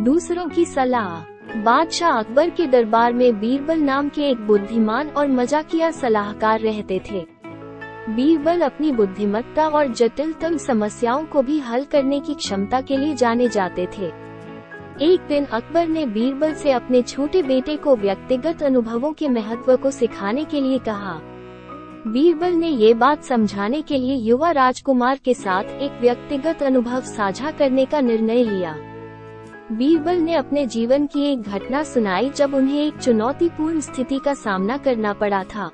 दूसरों की सलाह। बादशाह अकबर के दरबार में बीरबल नाम के एक बुद्धिमान और मजाकिया सलाहकार रहते थे। बीरबल अपनी बुद्धिमत्ता और जटिलतम समस्याओं को भी हल करने की क्षमता के लिए जाने जाते थे। एक दिन अकबर ने बीरबल से अपने छोटे बेटे को व्यक्तिगत अनुभवों के महत्व को सिखाने के लिए कहा। बीरबल ने ये बात समझाने के लिए युवा राजकुमार के साथ एक व्यक्तिगत अनुभव साझा करने का निर्णय लिया। बीरबल ने अपने जीवन की एक घटना सुनाई जब उन्हें एक चुनौतीपूर्ण स्थिति का सामना करना पड़ा था।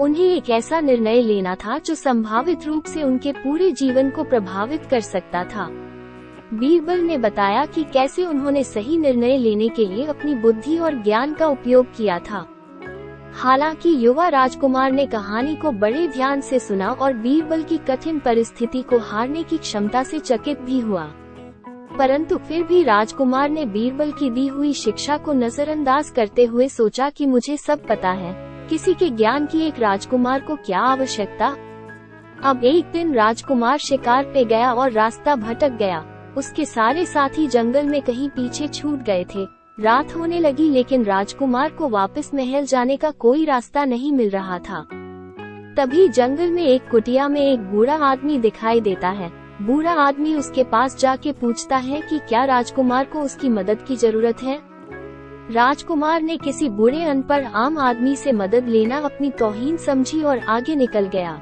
उन्हें एक ऐसा निर्णय लेना था जो संभावित रूप से उनके पूरे जीवन को प्रभावित कर सकता था। बीरबल ने बताया कि कैसे उन्होंने सही निर्णय लेने के लिए अपनी बुद्धि और ज्ञान का उपयोग किया था। हालाँकि युवा राजकुमार ने कहानी को बड़े ध्यान से सुना और बीरबल की कठिन परिस्थिति को हारने की क्षमता से चकित भी हुआ। परंतु फिर भी राजकुमार ने बीरबल की दी हुई शिक्षा को नजरअंदाज करते हुए सोचा कि मुझे सब पता है। किसी के ज्ञान की एक राजकुमार को क्या आवश्यकता? अब एक दिन राजकुमार शिकार पे गया और रास्ता भटक गया। उसके सारे साथी जंगल में कहीं पीछे छूट गए थे। रात होने लगी लेकिन राजकुमार को वापस महल जाने का कोई रास्ता नहीं मिल रहा था। तभी जंगल में एक कुटिया में एक बूढ़ा आदमी दिखाई देता है। बूढ़ा आदमी उसके पास जाके पूछता है कि क्या राजकुमार को उसकी मदद की ज़रूरत है? राजकुमार ने किसी बूढ़े अनपढ़ आम आदमी से मदद लेना अपनी तोहीन समझी और आगे निकल गया।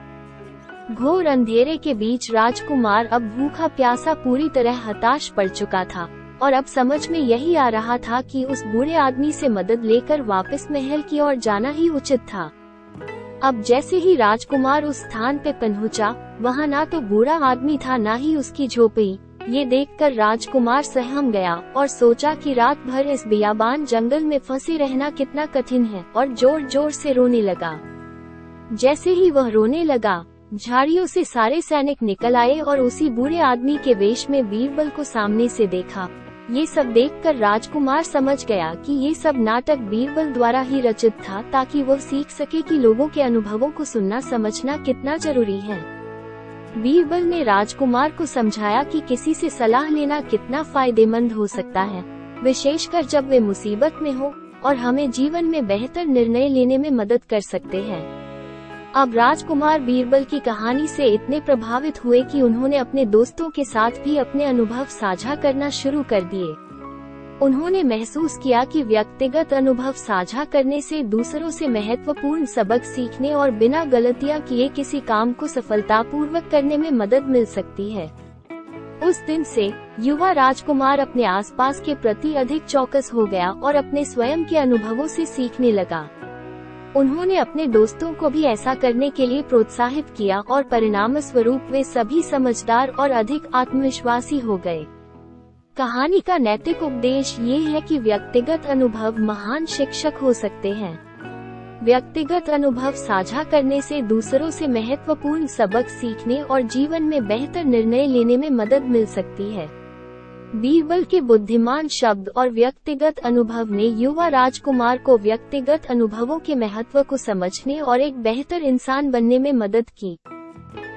घोर अंधेरे के बीच राजकुमार अब भूखा प्यासा पूरी तरह हताश पड़ चुका था, और अब समझ में यही आ रहा था कि उस बूढ़े आदमी से मदद लेकर वापस महल की ओर जाना ही उचित था। अब जैसे ही राजकुमार उस स्थान पे पहुँचा, वहाँ ना तो बूढ़ा आदमी था ना ही उसकी झोपड़ी। ये देखकर राजकुमार सहम गया और सोचा कि रात भर इस बियाबान जंगल में फंसे रहना कितना कठिन है और ज़ोर ज़ोर से रोने लगा। जैसे ही वह रोने लगा झाड़ियों से सारे सैनिक निकल आए और उसी बूढ़े आदमी के वेश में बीरबल को सामने से देखा। ये सब देखकर राजकुमार समझ गया कि ये सब नाटक बीरबल द्वारा ही रचित था ताकि वो सीख सके कि लोगों के अनुभवों को सुनना, समझना कितना ज़रूरी है। बीरबल ने राजकुमार को समझाया कि किसी से सलाह लेना कितना फ़ायदेमंद हो सकता है, विशेषकर जब वे मुसीबत में हो और हमें जीवन में बेहतर निर्णय लेने में मदद कर सकते हैं। अब राजकुमार बीरबल की कहानी से इतने प्रभावित हुए कि उन्होंने अपने दोस्तों के साथ भी अपने अनुभव साझा करना शुरू कर दिए। उन्होंने महसूस किया कि व्यक्तिगत अनुभव साझा करने से दूसरों से महत्वपूर्ण सबक सीखने और बिना गलतियाँ किए किसी काम को सफलतापूर्वक करने में मदद मिल सकती है। उस दिन से, युवा राजकुमार अपने आसपास के प्रति अधिक चौकस हो गया और अपने स्वयं के अनुभवों से सीखने लगा। उन्होंने अपने दोस्तों को भी ऐसा करने के लिए प्रोत्साहित किया और परिणाम स्वरूप वे सभी समझदार और अधिक आत्मविश्वासी हो गए। कहानी का नैतिक उपदेश ये है कि व्यक्तिगत अनुभव महान शिक्षक हो सकते हैं। व्यक्तिगत अनुभव साझा करने से दूसरों से महत्वपूर्ण सबक सीखने और जीवन में बेहतर निर्णय लेने में मदद मिल सकती है। बीरबल के बुद्धिमान शब्द और व्यक्तिगत अनुभव ने युवा राजकुमार को व्यक्तिगत अनुभवों के महत्व को समझने और एक बेहतर इंसान बनने में मदद की।